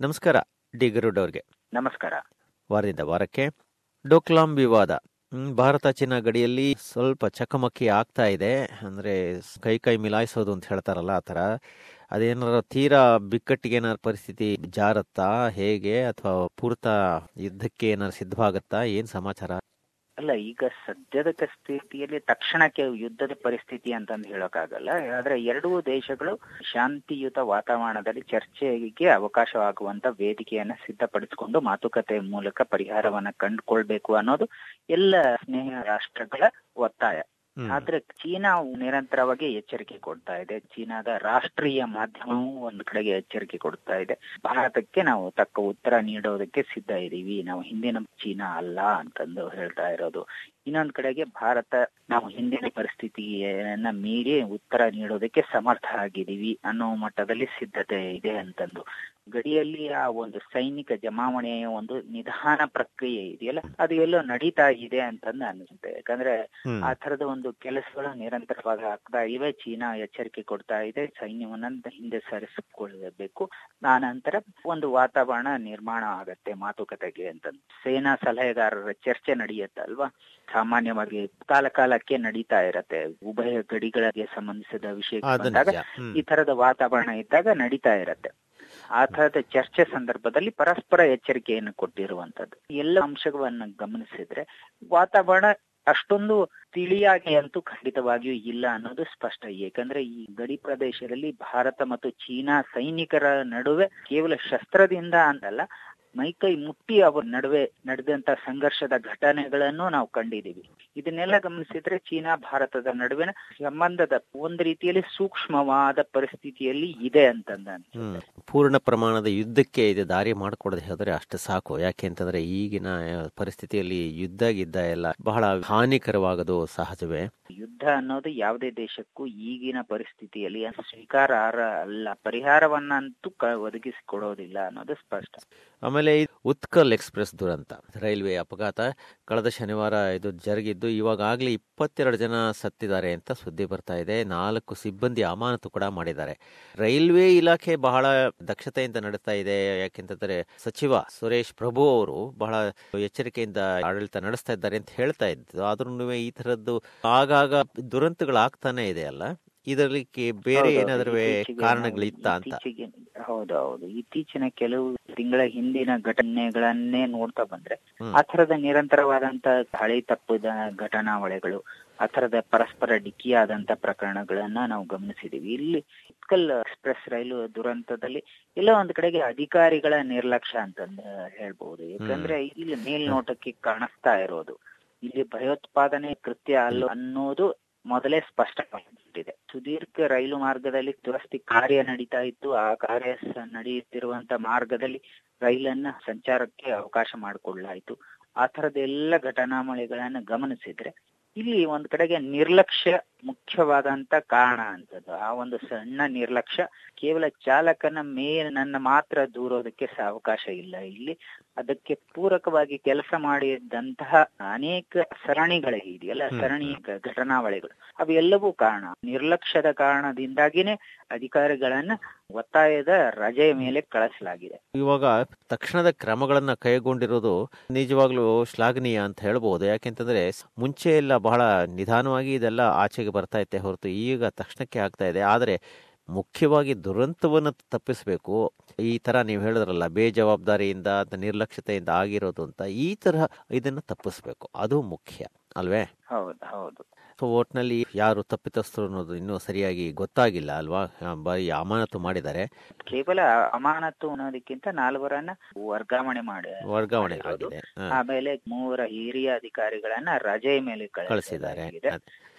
ನಮಸ್ಕಾರ ಡಿ. ಗರುಡ್ ಅವ್ರಿಗೆ. ನಮಸ್ಕಾರ. ವಾರದಿಂದ ವಾರಕ್ಕೆ ಡೋಕ್ಲಾಂ ವಿವಾದ ಭಾರತ ಚೀನಾ ಗಡಿಯಲ್ಲಿ ಸ್ವಲ್ಪ ಚಕಮಕಿ ಆಗ್ತಾ ಇದೆ. ಅಂದ್ರೆ ಕೈ ಕೈ ಮಿಲಾಯಿಸೋದು ಅಂತ ಹೇಳ್ತಾರಲ್ಲ ಆ ತರ ಅದೇನಾರ ತೀರಾ ಬಿಕ್ಕಟ್ಟಿಗೆ ಏನಾರ ಪರಿಸ್ಥಿತಿ ಜಾರತ್ತಾ? ಹೇಗೆ ಅಥವಾ ಪೂರ್ತ ಯುದ್ಧಕ್ಕೆ ಏನಾರು ಸಿದ್ಧವಾಗತ್ತಾ? ಏನ್ ಸಮಾಚಾರ? ಅಲ್ಲ, ಈಗ ಸದ್ಯದ ಸ್ಥಿತಿಯಲ್ಲಿ ತಕ್ಷಣಕ್ಕೆ ಯುದ್ಧದ ಪರಿಸ್ಥಿತಿ ಅಂತಂದು ಹೇಳೋಕ್ಕಾಗಲ್ಲ ಆದ್ರೆ ಎರಡೂ ದೇಶಗಳು ಶಾಂತಿಯುತ ವಾತಾವರಣದಲ್ಲಿ ಚರ್ಚೆಗೆ ಅವಕಾಶವಾಗುವಂತ ವೇದಿಕೆಯನ್ನ ಸಿದ್ಧಪಡಿಸಿಕೊಂಡು ಮಾತುಕತೆ ಮೂಲಕ ಪರಿಹಾರವನ್ನ ಕಂಡುಕೊಳ್ಬೇಕು ಅನ್ನೋದು ಎಲ್ಲ ಸ್ನೇಹ ರಾಷ್ಟ್ರಗಳ ಒತ್ತಾಯ. ಆದ್ರೆ ಚೀನಾ ನಿರಂತರವಾಗಿ ಎಚ್ಚರಿಕೆ ಕೊಡ್ತಾ ಇದೆ. ಚೀನಾದ ರಾಷ್ಟ್ರೀಯ ಮಾಧ್ಯಮವು ಒಂದ್ ಕಡೆಗೆ ಎಚ್ಚರಿಕೆ ಕೊಡ್ತಾ ಇದೆ. ಭಾರತಕ್ಕೆ ನಾವು ತಕ್ಕ ಉತ್ತರ ನೀಡೋದಕ್ಕೆ ಸಿದ್ಧ ಇದೀವಿ. ನಾವು ಹಿಂದಿನ ಚೀನಾ ಅಲ್ಲ ಅಂತಂದು ಹೇಳ್ತಾ ಇರೋದು. ಇನ್ನೊಂದ್ ಕಡೆಗೆ ಭಾರತ ನಾವು ಹಿಂದಿನ ಪರಿಸ್ಥಿತಿಯನ್ನ ಮೀರಿ ಉತ್ತರ ನೀಡೋದಕ್ಕೆ ಸಮರ್ಥ ಆಗಿದೀವಿ ಅನ್ನೋ ಮಟ್ಟದಲ್ಲಿ ಸಿದ್ಧತೆ ಇದೆ ಅಂತಂದು ಗಡಿಯಲ್ಲಿ ಆ ಒಂದು ಸೈನಿಕ ಜಮಾವಣೆಯ ಒಂದು ನಿಧಾನ ಪ್ರಕ್ರಿಯೆ ಇದೆಯಲ್ಲ ಅದು ಎಲ್ಲೋ ನಡೀತಾ ಇದೆ ಅಂತಂದು ಅನಿಸುತ್ತೆ. ಯಾಕಂದ್ರೆ ಆ ತರದ ಒಂದು ಕೆಲಸಗಳು ನಿರಂತರವಾಗಿ ಆಗ್ತಾ ಇವೆ. ಚೀನಾ ಎಚ್ಚರಿಕೆ ಕೊಡ್ತಾ ಇದೆ. ಸೈನ್ಯವನ್ನ ಹಿಂದೆ ಸರಿಸಿಕೊಳ್ಳಬೇಕು. ನಂತರ ಒಂದು ವಾತಾವರಣ ನಿರ್ಮಾಣ ಆಗತ್ತೆ ಮಾತುಕತೆಗೆ ಅಂತ ಸೇನಾ ಸಲಹೆಗಾರರ ಚರ್ಚೆ ನಡೆಯುತ್ತಲ್ವಾ? ಸಾಮಾನ್ಯವಾಗಿ ಕಾಲ ಕಾಲಕ್ಕೆ ನಡೀತಾ ಇರತ್ತೆ. ಉಭಯ ಗಡಿಗಳಿಗೆ ಸಂಬಂಧಿಸಿದ ವಿಷಯ ಈ ತರದ ವಾತಾವರಣ ಇದ್ದಾಗ ನಡೀತಾ ಇರತ್ತೆ. ಆ ತರದ ಚರ್ಚೆ ಸಂದರ್ಭದಲ್ಲಿ ಪರಸ್ಪರ ಎಚ್ಚರಿಕೆಯನ್ನು ಕೊಟ್ಟಿರುವಂತದ್ದು. ಎಲ್ಲ ಅಂಶಗಳನ್ನ ಗಮನಿಸಿದ್ರೆ ವಾತಾವರಣ ಅಷ್ಟೊಂದು ತಿಳಿಯಾಗಿ ಅಂತೂ ಖಂಡಿತವಾಗಿಯೂ ಇಲ್ಲ ಅನ್ನೋದು ಸ್ಪಷ್ಟ. ಏಕೆಂದ್ರೆ ಈ ಗಡಿ ಪ್ರದೇಶದಲ್ಲಿ ಭಾರತ ಮತ್ತು ಚೀನಾ ಸೈನಿಕರ ನಡುವೆ ಕೇವಲ ಶಸ್ತ್ರದಿಂದ ಅಂತಲ್ಲ, ಮೈಕೈ ಮುಟ್ಟಿ ಅವರ ನಡುವೆ ನಡೆದಂತ ಸಂಘರ್ಷದ ಘಟನೆಗಳನ್ನು ನಾವು ಕಂಡಿದ್ದೀವಿ. ಇದನ್ನೆಲ್ಲ ಗಮನಿಸಿದ್ರೆ ಚೀನಾ ಭಾರತದ ನಡುವಿನ ಸಂಬಂಧದ ಒಂದು ರೀತಿಯಲ್ಲಿ ಸೂಕ್ಷ್ಮವಾದ ಪರಿಸ್ಥಿತಿಯಲ್ಲಿ ಇದೆ ಅಂತಂದ. ಪೂರ್ಣ ಪ್ರಮಾಣದ ಯುದ್ಧಕ್ಕೆ ಇದು ದಾರಿ ಮಾಡಿಕೊಡದೆ ಹೇಳಿದ್ರೆ ಅಷ್ಟು ಸಾಕು. ಯಾಕೆ ಅಂತಂದ್ರೆ ಈಗಿನ ಪರಿಸ್ಥಿತಿಯಲ್ಲಿ ಯುದ್ಧ ಗಿದ್ದ ಎಲ್ಲ ಬಹಳ ಹಾನಿಕರವಾಗದು ಸಹಜವೇ. ಯುದ್ಧ ಅನ್ನೋದು ಯಾವುದೇ ದೇಶಕ್ಕೂ ಈಗಿನ ಪರಿಸ್ಥಿತಿಯಲ್ಲಿ ಸ್ವೀಕಾರಾರ್ಹ ಅಲ್ಲ ಪರಿಹಾರವನ್ನಂತೂ ಒದಗಿಸಿಕೊಡೋದಿಲ್ಲ ಅನ್ನೋದು ಸ್ಪಷ್ಟ. ಆಮೇಲೆ ಉತ್ಕಲ್ ಎಕ್ಸ್ಪ್ರೆಸ್ ದುರಂತ. ರೈಲ್ವೆ ಅಪಘಾತ. ಕಳೆದ ಶನಿವಾರ ಇದು ಜರುಗಿದ್ದು ಇವಾಗಲೇ ಇಪ್ಪತ್ತೆರಡು ಜನ ಸತ್ತಿದ್ದಾರೆ ಅಂತ ಸುದ್ದಿ ಬರ್ತಾ ಇದೆ. ನಾಲ್ಕು ಸಿಬ್ಬಂದಿ ಅಮಾನತು ಕೂಡ ಮಾಡಿದ್ದಾರೆ. ರೈಲ್ವೆ ಇಲಾಖೆ ಬಹಳ ದಕ್ಷತೆಯಿಂದ ನಡೆಸ್ತಾ ಇದೆ. ಯಾಕೆಂತಂದ್ರೆ ಸಚಿವ ಸುರೇಶ್ ಪ್ರಭು ಅವರು ಬಹಳ ಎಚ್ಚರಿಕೆಯಿಂದ ಆಡಳಿತ ನಡೆಸ್ತಾ ಇದ್ದಾರೆ ಅಂತ ಹೇಳ್ತಾ ಇದ್ದು ಆದ್ರೂ ಈ ತರದ್ದು ಆಗಾಗ ದುರಂತಗಳಾಗ್ತಾನೆ ಇದೆ ಅಲ್ಲ? ಇದರಲ್ಲಿ ಬೇರೆ ಏನಾದರೂ ಕಾರಣಗಳಿತ್ತ ಅಂತ? ಹೌದೌದು. ಇತ್ತೀಚಿನ ಕೆಲವು ತಿಂಗಳ ಹಿಂದಿನ ಘಟನೆಗಳನ್ನೇ ನೋಡ್ತಾ ಬಂದ್ರೆ. ಆ ತರದ ನಿರಂತರವಾದಂತ ಹಳೆ ತಪ್ಪಿದ ಘಟನಾವಳಿಗಳು ಆ ತರದ ಪರಸ್ಪರ ಡಿಕ್ಕಿಯಾದಂತ ಪ್ರಕರಣಗಳನ್ನ ನಾವು ಗಮನಿಸಿದೀವಿ. ಇಲ್ಲಿ ಉತ್ಕಲ್ ಎಕ್ಸ್ಪ್ರೆಸ್ ರೈಲು ದುರಂತದಲ್ಲಿ ಎಲ್ಲ ಒಂದ್ ಕಡೆಗೆ ಅಧಿಕಾರಿಗಳ ನಿರ್ಲಕ್ಷ್ಯ ಅಂತ ಹೇಳ್ಬಹುದು ಯಾಕಂದ್ರೆ ಇಲ್ಲಿ ಮೇಲ್ನೋಟಕ್ಕೆ ಕಾಣಿಸ್ತಾ ಇರೋದು ಇಲ್ಲಿ ಭಯೋತ್ಪಾದನೆ ಕೃತ್ಯ ಅಲ್ಲ ಅನ್ನೋದು ಮೊದಲೇ ಸ್ಪಷ್ಟವಾಗಿಬಿಟ್ಟಿದೆ ಸುದೀರ್ಘ ರೈಲು ಮಾರ್ಗದಲ್ಲಿ ದುರಸ್ತಿ ಕಾರ್ಯ ನಡೀತಾ ಇದ್ದು, ಆ ಕಾರ್ಯ ನಡೆಯುತ್ತಿರುವಂತ ಮಾರ್ಗದಲ್ಲಿ ರೈಲನ್ನ ಸಂಚಾರಕ್ಕೆ ಅವಕಾಶ ಮಾಡಿಕೊಳ್ಳಲಾಯಿತು. ಆ ತರದ ಎಲ್ಲ ಘಟನಾವಳಿಗಳನ್ನ ಗಮನಿಸಿದ್ರೆ, ಇಲ್ಲಿ ಒಂದ್ ಕಡೆಗೆ ನಿರ್ಲಕ್ಷ್ಯ ಮುಖ್ಯವಾದಂತ ಕಾರಣ ಅಂತದ್ದು. ಆ ಒಂದು ಸಣ್ಣ ನಿರ್ಲಕ್ಷ್ಯ ಕೇವಲ ಚಾಲಕನ ಮೇಲನ್ನ ಮಾತ್ರ ದೂರೋದಕ್ಕೆ ಅವಕಾಶ ಇಲ್ಲ. ಇಲ್ಲಿ ಅದಕ್ಕೆ ಪೂರಕವಾಗಿ ಕೆಲಸ ಮಾಡಿದಂತಹ ಅನೇಕ ಸರಣಿಗಳೇ ಇದೆಯಲ್ಲ ಹ್ಮ್. ಸರಣಿ ಘಟನಾವಳಿಗಳು. ಅವೆಲ್ಲವೂ ಕಾರಣ. ನಿರ್ಲಕ್ಷ್ಯದ ಕಾರಣದಿಂದಾಗಿನೇ ಅಧಿಕಾರಿಗಳನ್ನ ಒತ್ತಾಯದ ರಜೆಯ ಮೇಲೆ ಕಳಿಸಲಾಗಿದೆ. ಇವಾಗ ತಕ್ಷಣದ ಕ್ರಮಗಳನ್ನ ಕೈಗೊಂಡಿರೋದು ನಿಜವಾಗ್ಲೂ ಶ್ಲಾಘನೀಯ ಅಂತ ಹೇಳ್ಬೋದು. ಯಾಕೆಂತಂದ್ರೆ ಮುಂಚೆ ಎಲ್ಲ ಬಹಳ ನಿಧಾನವಾಗಿ ಇದೆಲ್ಲ ಬರ್ತಾ ಇತ್ತೆ ಹೊರತು ಈಗ ತಕ್ಷಣಕ್ಕೆ ಆಗ್ತಾ ಇದೆ. ಆದರೆ ಮುಖ್ಯವಾಗಿ ದುರಂತವನ್ನು ತಪ್ಪಿಸಬೇಕು. ಈ ತರ ನೀವು ಹೇಳಿದ್ರಲ್ಲ, ಬೇಜವಾಬ್ದಾರಿಯಿಂದ ಅಥವಾ ನಿರ್ಲಕ್ಷ್ಯತೆಯಿಂದ ಆಗಿರೋದು ಅಂತ ಈ ತರಹ ಇದನ್ನ ತಪ್ಪಿಸ್ಬೇಕು. ಅದು ಮುಖ್ಯ, ಅಲ್ವೇ? ಹೌದು ಹೌದು. ಸೊ ಒಟ್ನಲ್ಲಿ ಯಾರು ತಪ್ಪಿತಸ್ಥರು ಅನ್ನೋದು ಇನ್ನೂ ಸರಿಯಾಗಿ ಗೊತ್ತಾಗಿಲ್ಲ ಅಲ್ವಾ? ಬರೀ ಅಮಾನತು ಮಾಡಿದ್ದಾರೆ. ಕೇವಲ ಅಮಾನತು ಅನ್ನೋದಕ್ಕಿಂತ ನಾಲ್ವರನ್ನ ವರ್ಗಾವಣೆ ಮಾಡಿ ವರ್ಗಾವಣೆ. ಆಗಿದೆ. ಆಮೇಲೆ ಮೂವರ ಹಿರಿಯ ಅಧಿಕಾರಿಗಳನ್ನ ರಜೆ ಮೇಲೆ ಕಳಿಸಿದ್ದಾರೆ.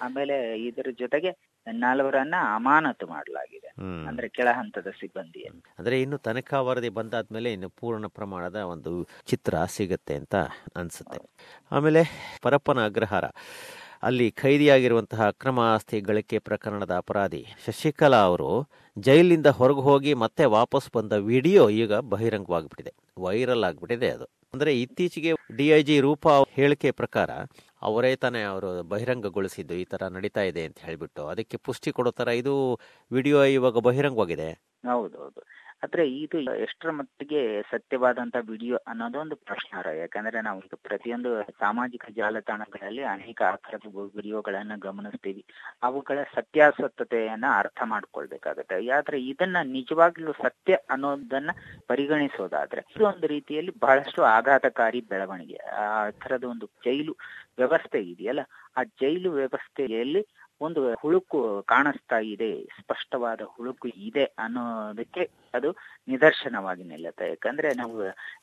ಆಮೇಲೆ ಇದರ ಜೊತೆಗೆ ನಾಲ್ವರನ್ನ ಅಮಾನತು ಮಾಡಲಾಗಿದೆ. ಅಂದ್ರೆ ಕೆಳ ಹಂತದ ಸಿಬ್ಬಂದಿ ಅಂದ್ರೆ ಇನ್ನು ತನಿಖಾ ವರದಿ ಬಂದಾದ್ಮೇಲೆ ಇನ್ನು ಪೂರ್ಣ ಪ್ರಮಾಣದ ಒಂದು ಚಿತ್ರ ಸಿಗುತ್ತೆ ಅಂತ ಅನ್ಸುತ್ತೆ. ಆಮೇಲೆ ಪರಪ್ಪನ ಅಗ್ರಹಾರ. ಅಲ್ಲಿ ಖೈದಿಯಾಗಿರುವಂತಹ ಅಕ್ರಮ ಆಸ್ತಿ ಗಳಿಕೆ ಪ್ರಕರಣದ ಅಪರಾಧಿ ಶಶಿಕಲಾ ಅವರು ಜೈಲಿನಿಂದ ಹೊರಗೆ ಹೋಗಿ ಮತ್ತೆ ವಾಪಸ್ ಬಂದ ವಿಡಿಯೋ ಈಗ ಬಹಿರಂಗವಾಗಿಬಿಟ್ಟಿದೆ. ವೈರಲ್ ಆಗಿಬಿಟ್ಟಿದೆ ಅದು. ಅಂದ್ರೆ ಇತ್ತೀಚೆಗೆ ಡಿಐಜಿ ರೂಪಾ ಹೇಳಿಕೆ ಪ್ರಕಾರ ಅವರೇ ತಾನೇ ಅವರು ಬಹಿರಂಗಗೊಳಿಸಿದ್ದು, ಈ ತರ ನಡೀತಾ ಇದೆ ಅಂತ ಹೇಳಿಬಿಟ್ಟು ಅದಕ್ಕೆ ಪುಷ್ಟಿ ಕೊಡೋ ತರ ಇದು ವಿಡಿಯೋ ಇವಾಗ ಬಹಿರಂಗವಾಗಿದೆ. ಹೌದೌದು. ಆದ್ರೆ ಇದು ಎಷ್ಟರ ಮಟ್ಟಿಗೆ ಸತ್ಯವಾದಂತ ವಿಡಿಯೋ ಅನ್ನೋದೊಂದು ಪ್ರಶ್ನಾರ್ಹ ಯಾಕಂದ್ರೆ ನಾವು ಈಗ ಪ್ರತಿಯೊಂದು ಸಾಮಾಜಿಕ ಜಾಲತಾಣಗಳಲ್ಲಿ ಅನೇಕ ಆಕಾರದ ವಿಡಿಯೋಗಳನ್ನ ಗಮನಿಸ್ತೀವಿ. ಅವುಗಳ ಸತ್ಯಾಸತ್ಯತೆಯನ್ನ ಅರ್ಥ ಮಾಡ್ಕೊಳ್ಬೇಕಾಗತ್ತೆ. ಆದ್ರೆ ಇದನ್ನ ನಿಜವಾಗ್ಲೂ ಸತ್ಯ ಅನ್ನೋದನ್ನ ಪರಿಗಣಿಸೋದಾದ್ರೆ ಇದು ಒಂದು ರೀತಿಯಲ್ಲಿ ಬಹಳಷ್ಟು ಆಘಾತಕಾರಿ ಬೆಳವಣಿಗೆ. ಆ ತರದ ಒಂದು ಜೈಲು ವ್ಯವಸ್ಥೆ ಇದೆಯಲ್ಲ? ಆ ಜೈಲು ವ್ಯವಸ್ಥೆಯಲ್ಲಿ ಒಂದು ಹುಳುಕು ಕಾಣಿಸ್ತಾ ಇದೆ, ಸ್ಪಷ್ಟವಾದ ಹುಳುಕು ಇದೆ ಅನ್ನೋದಕ್ಕೆ ಅದು ನಿದರ್ಶನವಾಗಿ ನಿಲ್ಲುತ್ತೆ. ಯಾಕಂದ್ರೆ ನಾವು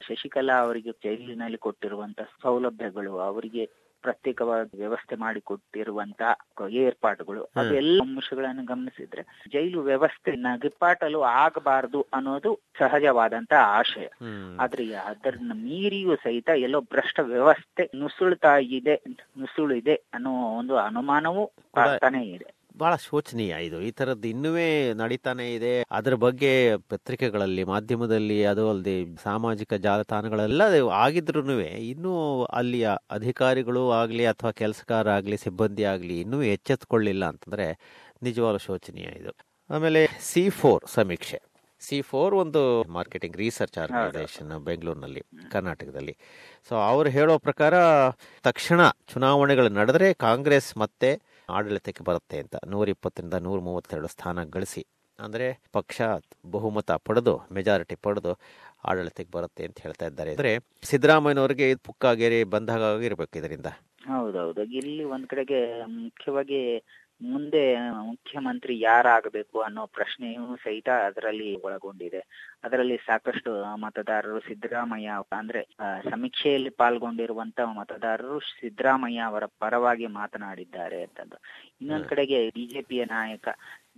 ಶಶಿಕಲಾ ಅವರಿಗೆ ಜೈಲಿನಲ್ಲಿ ಕೊಟ್ಟಿರುವಂತ ಸೌಲಭ್ಯಗಳು, ಅವರಿಗೆ ಪ್ರತ್ಯೇಕವಾದ ವ್ಯವಸ್ಥೆ ಮಾಡಿಕೊಟ್ಟಿರುವಂತಹ ಏರ್ಪಾಡುಗಳು. ಅದೆಲ್ಲ ಅಂಶಗಳನ್ನು ಗಮನಿಸಿದ್ರೆ ಜೈಲು ವ್ಯವಸ್ಥೆ ನಗಿಪಾಟಲು ಆಗಬಾರದು ಅನ್ನೋದು ಸಹಜವಾದಂತ ಆಶಯ. ಆದ್ರೆ ಅದನ್ನ ಮೀರಿಯೂ ಸಹಿತ ಎಲ್ಲೋ ಭ್ರಷ್ಟ ವ್ಯವಸ್ಥೆ ನುಸುಳ್ತಾ ಇದೆ ನುಸುಳಿದೆ ಅನ್ನೋ ಒಂದು ಅನುಮಾನವೂ ಆಗ್ತಾನೆ ಇದೆ. ಬಹಳ ಶೋಚನೀಯ ಇದು. ಈ ತರದ್ದು ಇನ್ನುವೇ ನಡೀತಾನೆ ಇದೆ. ಅದರ ಬಗ್ಗೆ ಪತ್ರಿಕೆಗಳಲ್ಲಿ ಮಾಧ್ಯಮದಲ್ಲಿ ಅದು ಅಲ್ಲದೆ ಸಾಮಾಜಿಕ ಜಾಲತಾಣಗಳೆಲ್ಲ ಆಗಿದ್ರು ಇನ್ನೂ ಅಲ್ಲಿಯ ಅಧಿಕಾರಿಗಳು ಆಗಲಿ ಅಥವಾ ಕೆಲಸಗಾರ ಆಗಲಿ ಸಿಬ್ಬಂದಿ ಆಗಲಿ ಇನ್ನೂ ಎಚ್ಚೆತ್ಕೊಳ್ಳಿಲ್ಲ ಅಂತಂದ್ರೆ ನಿಜವಾದ ಶೋಚನೀಯ ಇದು. ಆಮೇಲೆ ಸಿ ಫೋರ್ ಸಮೀಕ್ಷೆ. ಸಿ ಫೋರ್ ಒಂದು ಮಾರ್ಕೆಟಿಂಗ್ ರಿಸರ್ಚ್ ಆರ್ಗನೈಸೇಷನ್ ಬೆಂಗಳೂರಿನಲ್ಲಿ ಕರ್ನಾಟಕದಲ್ಲಿ. ಸೊ ಅವರು ಹೇಳೋ ಪ್ರಕಾರ ತಕ್ಷಣ ಚುನಾವಣೆಗಳು ನಡೆದ್ರೆ ಕಾಂಗ್ರೆಸ್ ಮತ್ತೆ ಆಡಳಿತಕ್ಕೆ ಬರುತ್ತೆ ಅಂತ ನೂರ ಇಪ್ಪತ್ತರಿಂದ ನೂರ ಮೂವತ್ತೆರಡು ಸ್ಥಾನ ಗಳಿಸಿ. ಅಂದ್ರೆ ಪಕ್ಷ ಬಹುಮತ ಪಡೆದು ಮೆಜಾರಿಟಿ ಪಡೆದು ಆಡಳಿತಕ್ಕೆ ಬರುತ್ತೆ ಅಂತ ಹೇಳ್ತಾ ಇದ್ದಾರೆ. ಅಂದ್ರೆ ಸಿದ್ದರಾಮಯ್ಯನವರಿಗೆ ಪುಕ್ಕಾಗೇರಿ ಬಂದಾಗ ಇರಬೇಕು ಇದರಿಂದ. ಹೌದೌದು. ಇಲ್ಲಿ ಒಂದ್ ಕಡೆಗೆ ಮುಖ್ಯವಾಗಿ ಮುಂದೆ ಮುಖ್ಯಮಂತ್ರಿ ಯಾರಾಗಬೇಕು ಅನ್ನೋ ಪ್ರಶ್ನೆಯೂ ಸಹಿತ ಅದರಲ್ಲಿ ಒಳಗೊಂಡಿದೆ. ಅದರಲ್ಲಿ ಸಾಕಷ್ಟು ಮತದಾರರು ಸಿದ್ದರಾಮಯ್ಯ ಅಂದ್ರೆ ಸಮೀಕ್ಷೆಯಲ್ಲಿ ಪಾಲ್ಗೊಂಡಿರುವಂತಹ ಮತದಾರರು ಸಿದ್ದರಾಮಯ್ಯ ಅವರ ಪರವಾಗಿ ಮಾತನಾಡಿದ್ದಾರೆ ಅಂತಂದು ಇನ್ನೊಂದ್ ಕಡೆಗೆ ಬಿಜೆಪಿಯ ನಾಯಕ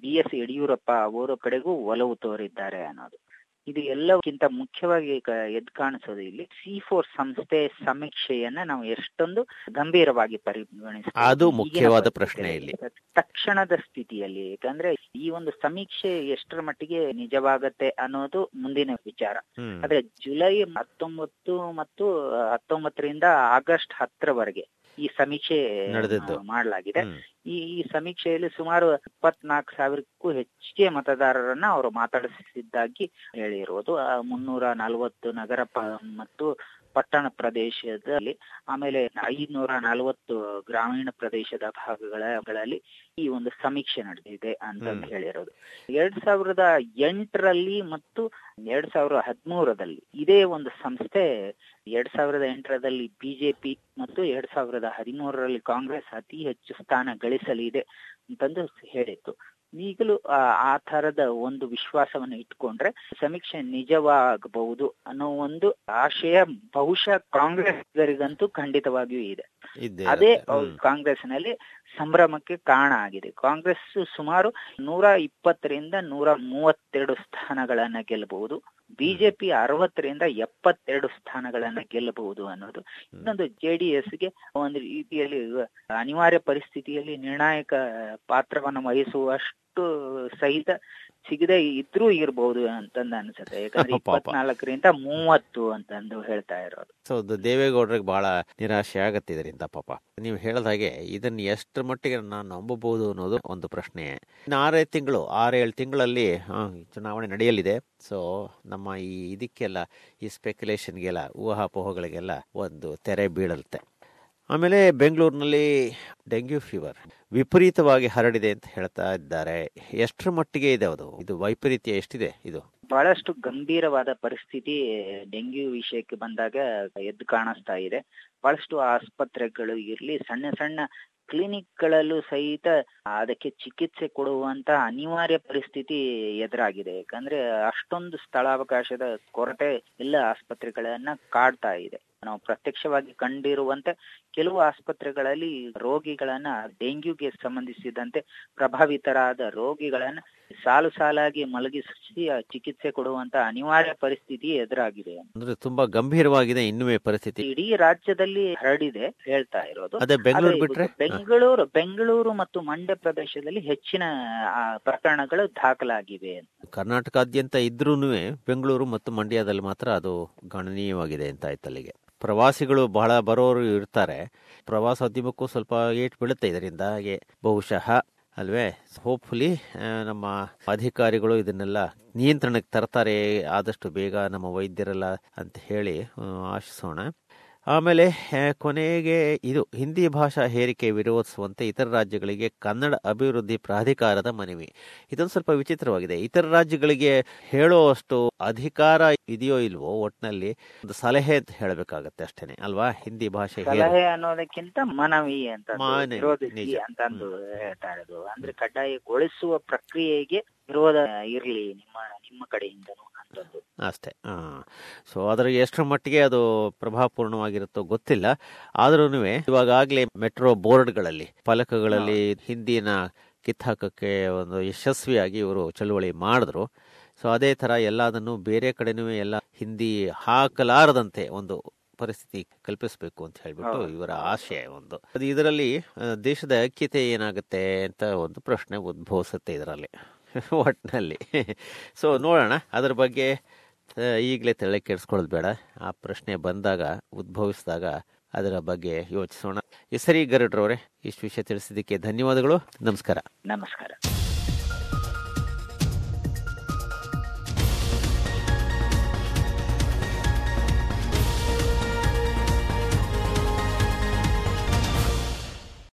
ಬಿ ಎಸ್ ಯಡಿಯೂರಪ್ಪ ಅವರ ಕಡೆಗೂ ಒಲವು ತೋರಿದ್ದಾರೆ ಅನ್ನೋದು. ಇದು ಎಲ್ಲಕ್ಕಿಂತ ಮುಖ್ಯವಾಗಿ ಎದ್ ಕಾಣಿಸೋದು ಇಲ್ಲಿ. ಸಿ ಫೋರ್ ಸಂಸ್ಥೆ ಸಮೀಕ್ಷೆಯನ್ನ ನಾವು ಎಷ್ಟೊಂದು ಗಂಭೀರವಾಗಿ ಪರಿಗಣಿಸ ಅದು ಮುಖ್ಯವಾದ ಪ್ರಶ್ನೆ ಇಲ್ಲಿ. ತಕ್ಷಣದ ಸ್ಥಿತಿಯಲ್ಲಿ. ಯಾಕಂದ್ರೆ ಈ ಒಂದು ಸಮೀಕ್ಷೆ ಎಷ್ಟರ ಮಟ್ಟಿಗೆ ನಿಜವಾಗತ್ತೆ ಅನ್ನೋದು ಮುಂದಿನ ವಿಚಾರ. ಆದ್ರೆ ಜುಲೈ ಹತ್ತೊಂಬತ್ತು ಮತ್ತು ಹತ್ತೊಂಬತ್ತರಿಂದ ಆಗಸ್ಟ್ ಹತ್ತರವರೆಗೆ ಈ ಸಮೀಕ್ಷೆ ಮಾಡಲಾಗಿದೆ. ಈ ಈ ಸಮೀಕ್ಷೆಯಲ್ಲಿ ಸುಮಾರು ಇಪ್ಪತ್ನಾಲ್ಕು ಸಾವಿರಕ್ಕೂ ಹೆಚ್ಚಿಗೆ ಮತದಾರರನ್ನ ಅವರು ಮಾತಾಡಿಸಿದ್ದಾಗಿ ಹೇಳಿರುವುದು ಮುನ್ನೂರ ನಲವತ್ತು ನಗರ ಮತ್ತು ಪಟ್ಟಣ ಪ್ರದೇಶದಲ್ಲಿ ಆಮೇಲೆ ಐದುನೂರ ನಲವತ್ತು ಗ್ರಾಮೀಣ ಪ್ರದೇಶದ ಭಾಗಗಳಲ್ಲಿ ಈ ಒಂದು ಸಮೀಕ್ಷೆ ನಡೆದಿದೆ ಅಂತ ಹೇಳಿರೋದು. ಎರಡ್ ಸಾವಿರದ ಎಂಟರಲ್ಲಿ ಮತ್ತು ಎರಡ್ ಸಾವಿರದ ಹದಿಮೂರರಲ್ಲಿ ಇದೇ ಒಂದು ಸಂಸ್ಥೆ ಎರಡ್ ಸಾವಿರದ ಎಂಟರಲ್ಲಿ ಬಿಜೆಪಿ ಮತ್ತು ಎರಡ್ ಸಾವಿರದ ಹದಿಮೂರರಲ್ಲಿ ಕಾಂಗ್ರೆಸ್ ಅತಿ ಹೆಚ್ಚು ಸ್ಥಾನ ಗಳಿಸಲಿದೆ ಅಂತಂದು ಹೇಳಿತ್ತು. ಈಗಲೂ ಆ ತರದ ಒಂದು ವಿಶ್ವಾಸವನ್ನು ಇಟ್ಕೊಂಡ್ರೆ ಸಮೀಕ್ಷೆ ನಿಜವಾಗಬಹುದು ಅನ್ನೋ ಒಂದು ಆಶಯ ಬಹುಶಃ ಕಾಂಗ್ರೆಸ್ಗರಿಗಂತೂ ಖಂಡಿತವಾಗಿಯೂ ಇದೆ. ಅದೇ ಕಾಂಗ್ರೆಸ್ನಲ್ಲಿ ಸಂಭ್ರಮಕ್ಕೆ ಕಾರಣ ಆಗಿದೆ. ಕಾಂಗ್ರೆಸ್ ಸುಮಾರು ನೂರ ಇಪ್ಪತ್ತರಿಂದ ನೂರ ಮೂವತ್ತೆರಡು ಸ್ಥಾನಗಳನ್ನ ಗೆಲ್ಲಬಹುದು ಬಿಜೆಪಿ ಅರವತ್ತರಿಂದ ಎಪ್ಪತ್ತೆರಡು ಸ್ಥಾನಗಳನ್ನ ಗೆಲ್ಲಬಹುದು ಅನ್ನೋದು. ಇನ್ನೊಂದು ಜೆ ಡಿ ಎಸ್ಗೆ ಒಂದು ರೀತಿಯಲ್ಲಿ ಅನಿವಾರ್ಯ ಪರಿಸ್ಥಿತಿಯಲ್ಲಿ ನಿರ್ಣಾಯಕ ಪಾತ್ರವನ್ನು ವಹಿಸುವಷ್ಟು ಸಹಿತ ಸಿಗದೆ ಇದ್ರೂ ಇರಬಹುದು ಅಂತಂದ ಅನ್ಸುತ್ತೆ. ಯಾಕಂದ್ರೆ ಇಪ್ಪತ್ನಾಲ್ಕರಿಂದ ಮೂವತ್ತು ಅಂತಂದು ಹೇಳ್ತಾ ಇರೋದು. ಸೊ ದೇವೇಗೌಡರಿಗೆ ಬಹಳ ನಿರಾಶೆ ಆಗತ್ತೆ ಇದರಿಂದ ಪಾಪ. ನೀವು ಹೇಳದ ಹಾಗೆ ಇದನ್ನ ಎಷ್ಟರ ಮಟ್ಟಿಗೆ ನಾನು ನಂಬಬಹುದು ಅನ್ನೋದು ಒಂದು ಪ್ರಶ್ನೆ. ಇನ್ನು ಆರೇ ತಿಂಗಳು ಆರೇಳು ತಿಂಗಳಲ್ಲಿ ಚುನಾವಣೆ ನಡೆಯಲಿದೆ. ಸೊ ನಮ್ಮ ಈ ಇದಕ್ಕೆಲ್ಲ ಈ ಸ್ಪೆಕ್ಯುಲೇಷನ್ಗೆಲ್ಲ ಊಹಾಪೋಹಗಳಿಗೆಲ್ಲ ಒಂದು ತೆರೆ ಬೀಳತ್ತೆ. ಆಮೇಲೆ ಬೆಂಗಳೂರಿನಲ್ಲಿ ಡೆಂಗ್ಯೂ ಫೀವರ್. ವಿಪರೀತವಾಗಿ ಹರಡಿದೆ ಅಂತ ಹೇಳ್ತಾ ಇದ್ದಾರೆ. ಎಷ್ಟರ ಮಟ್ಟಿಗೆ ಇದೆ ಅದು? ಇದು ವೈಪರೀತ್ಯ ಎಷ್ಟಿದೆ ಇದು? ಬಹಳಷ್ಟು ಗಂಭೀರವಾದ ಪರಿಸ್ಥಿತಿ ಡೆಂಗ್ಯೂ ವಿಷಯಕ್ಕೆ ಬಂದಾಗ ಎದ್ದು ಕಾಣಿಸ್ತಾ ಇದೆ. ಬಹಳಷ್ಟು ಆಸ್ಪತ್ರೆಗಳು ಇರ್ಲಿ, ಸಣ್ಣ ಸಣ್ಣ ಕ್ಲಿನಿಕ್ಗಳಲ್ಲೂ ಸಹಿತ ಅದಕ್ಕೆ ಚಿಕಿತ್ಸೆ ಕೊಡುವಂತ ಅನಿವಾರ್ಯ ಪರಿಸ್ಥಿತಿ ಎದುರಾಗಿದೆ. ಯಾಕಂದ್ರೆ ಅಷ್ಟೊಂದು ಸ್ಥಳಾವಕಾಶದ ಕೊರತೆ ಎಲ್ಲ ಆಸ್ಪತ್ರೆಗಳನ್ನ ಕಾಡ್ತಾ ಇದೆ. ನಾವು ಪ್ರತ್ಯಕ್ಷವಾಗಿ ಕಂಡಿರುವಂತೆ ಕೆಲವು ಆಸ್ಪತ್ರೆಗಳಲ್ಲಿ ರೋಗಿಗಳನ್ನ ಡೆಂಗ್ಯೂಗೆ ಸಂಬಂಧಿಸಿದಂತೆ ಪ್ರಭಾವಿತರಾದ ರೋಗಿಗಳನ್ನ ಸಾಲು ಸಾಲಾಗಿ ಮಲಗಿಸಿ ಚಿಕಿತ್ಸೆ ಕೊಡುವಂತ ಅನಿವಾರ್ಯ ಪರಿಸ್ಥಿತಿ ಎದುರಾಗಿದೆ. ಅಂದ್ರೆ ತುಂಬಾ ಗಂಭೀರವಾಗಿದೆ ಇನ್ನುವೇ ಪರಿಸ್ಥಿತಿ. ಇಡೀ ರಾಜ್ಯದಲ್ಲಿ ಹರಡಿದೆ ಹೇಳ್ತಾ ಇರೋದು. ಅದೇ ಬೆಂಗಳೂರು ಬಿಟ್ರೆ? ಬೆಂಗಳೂರು ಬೆಂಗಳೂರು ಮತ್ತು ಮಂಡ್ಯ ಪ್ರದೇಶದಲ್ಲಿ ಹೆಚ್ಚಿನ ಪ್ರಕರಣಗಳು ದಾಖಲಾಗಿವೆ ಕರ್ನಾಟಕಾದ್ಯಂತ ಇದ್ರೂ ಬೆಂಗಳೂರು ಮತ್ತು ಮಂಡ್ಯದಲ್ಲಿ ಮಾತ್ರ ಅದು ಗಣನೀಯವಾಗಿದೆ ಅಂತ ಆಯ್ತು ಅಲ್ಲಿಗೆ ಪ್ರವಾಸಿಗಳು ಬಹಳ ಬರೋರು ಇರ್ತಾರೆ. ಪ್ರವಾಸೋದ್ಯಮಕ್ಕೂ ಸ್ವಲ್ಪ ಏಟ್ ಬೀಳುತ್ತೆ ಇದರಿಂದ. ಹಾಗೆ ಬಹುಶಃ, ಅಲ್ವೇ ಹೋಪ್ಫುಲಿ ನಮ್ಮ ಅಧಿಕಾರಿಗಳು ಇದನ್ನೆಲ್ಲ ನಿಯಂತ್ರಣಕ್ಕೆ ತರ್ತಾರೆ. ಆದಷ್ಟು ಬೇಗ ನಮ್ಮ ವೈದ್ಯರೆಲ್ಲ ಅಂತ ಹೇಳಿ ಆಶಿಸೋಣ. ಆಮೇಲೆ ಕೊನೆಗೆ ಇದು ಹಿಂದಿ ಭಾಷಾ ಹೇರಿಕೆ ವಿರೋಧಿಸುವಂತೆ ಇತರ ರಾಜ್ಯಗಳಿಗೆ ಕನ್ನಡ ಅಭಿವೃದ್ಧಿ ಪ್ರಾಧಿಕಾರದ ಮನವಿ. ಇದೊಂದು ಸ್ವಲ್ಪ ವಿಚಿತ್ರವಾಗಿದೆ. ಇತರ ರಾಜ್ಯಗಳಿಗೆ ಹೇಳುವಷ್ಟು ಅಧಿಕಾರ ಇದೆಯೋ ಇಲ್ವೋ ಒಟ್ನಲ್ಲಿ ಒಂದು ಸಲಹೆ ಅಂತ ಹೇಳಬೇಕಾಗತ್ತೆ ಅಷ್ಟೇನೆ ಅಲ್ವಾ? ಹಿಂದಿ ಭಾಷೆ ಸಲಹೆ ಅನ್ನೋದಕ್ಕಿಂತ ಮನವಿ ಅಂತ ಹೇಳ್ತಾ ಇರೋದು. ಅಂದ್ರೆ ಕಡ್ಡಾಯಗೊಳಿಸುವ ಪ್ರಕ್ರಿಯೆಗೆ ವಿರೋಧ ಇರಲಿ ನಿಮ್ಮ ನಿಮ್ಮ ಕಡೆಯಿಂದನೂ. ಅಂತಂದು ಹಾ ಸೊ ಅದರ ಎಷ್ಟರ ಮಟ್ಟಿಗೆ ಅದು ಪ್ರಭಾವಪೂರ್ಣವಾಗಿರುತ್ತೋ ಗೊತ್ತಿಲ್ಲ. ಆದ್ರೂ ಇವಾಗಲೇ ಮೆಟ್ರೋ ಬೋರ್ಡ್ಗಳಲ್ಲಿ ಫಲಕಗಳಲ್ಲಿ ಹಿಂದಿನ ಕಿತ್ತಾಕಕ್ಕೆ ಒಂದು ಯಶಸ್ವಿಯಾಗಿ ಇವರು ಚಳುವಳಿ ಮಾಡಿದ್ರು. ಸೊ ಅದೇ ತರ ಎಲ್ಲದನ್ನು ಬೇರೆ ಕಡೆನೂ ಎಲ್ಲ ಹಿಂದಿ ಹಾಕಲಾರದಂತೆ ಒಂದು ಪರಿಸ್ಥಿತಿ ಕಲ್ಪಿಸಬೇಕು ಅಂತ ಹೇಳ್ಬಿಟ್ಟು. ಇವರ ಆಶಯ ಒಂದು. ಅದು ಇದರಲ್ಲಿ ದೇಶದ ಐಕ್ಯತೆ ಏನಾಗುತ್ತೆ ಅಂತ ಒಂದು ಪ್ರಶ್ನೆ ಉದ್ಭವಿಸುತ್ತೆ ಇದರಲ್ಲಿ. ಒಟ್ಟಿನಲ್ಲಿ ಸೊ ನೋಡೋಣ. ಅದ್ರ ಬಗ್ಗೆ ಈಗಲೇ ತಲೆ ಕೆಡಿಸ್ಕೊಳ್ಳೋದು ಬೇಡ. ಆ ಪ್ರಶ್ನೆ ಬಂದಾಗ, ಉದ್ಭವಿಸಿದಾಗ ಅದರ ಬಗ್ಗೆ ಯೋಚಿಸೋಣ. ಸರಿ ಗರುಡ್ರವರೇ, ಇಷ್ಟು ವಿಷಯ ತಿಳಿಸಿದ್ದಕ್ಕೆ ಧನ್ಯವಾದಗಳು. ನಮಸ್ಕಾರ. ನಮಸ್ಕಾರ.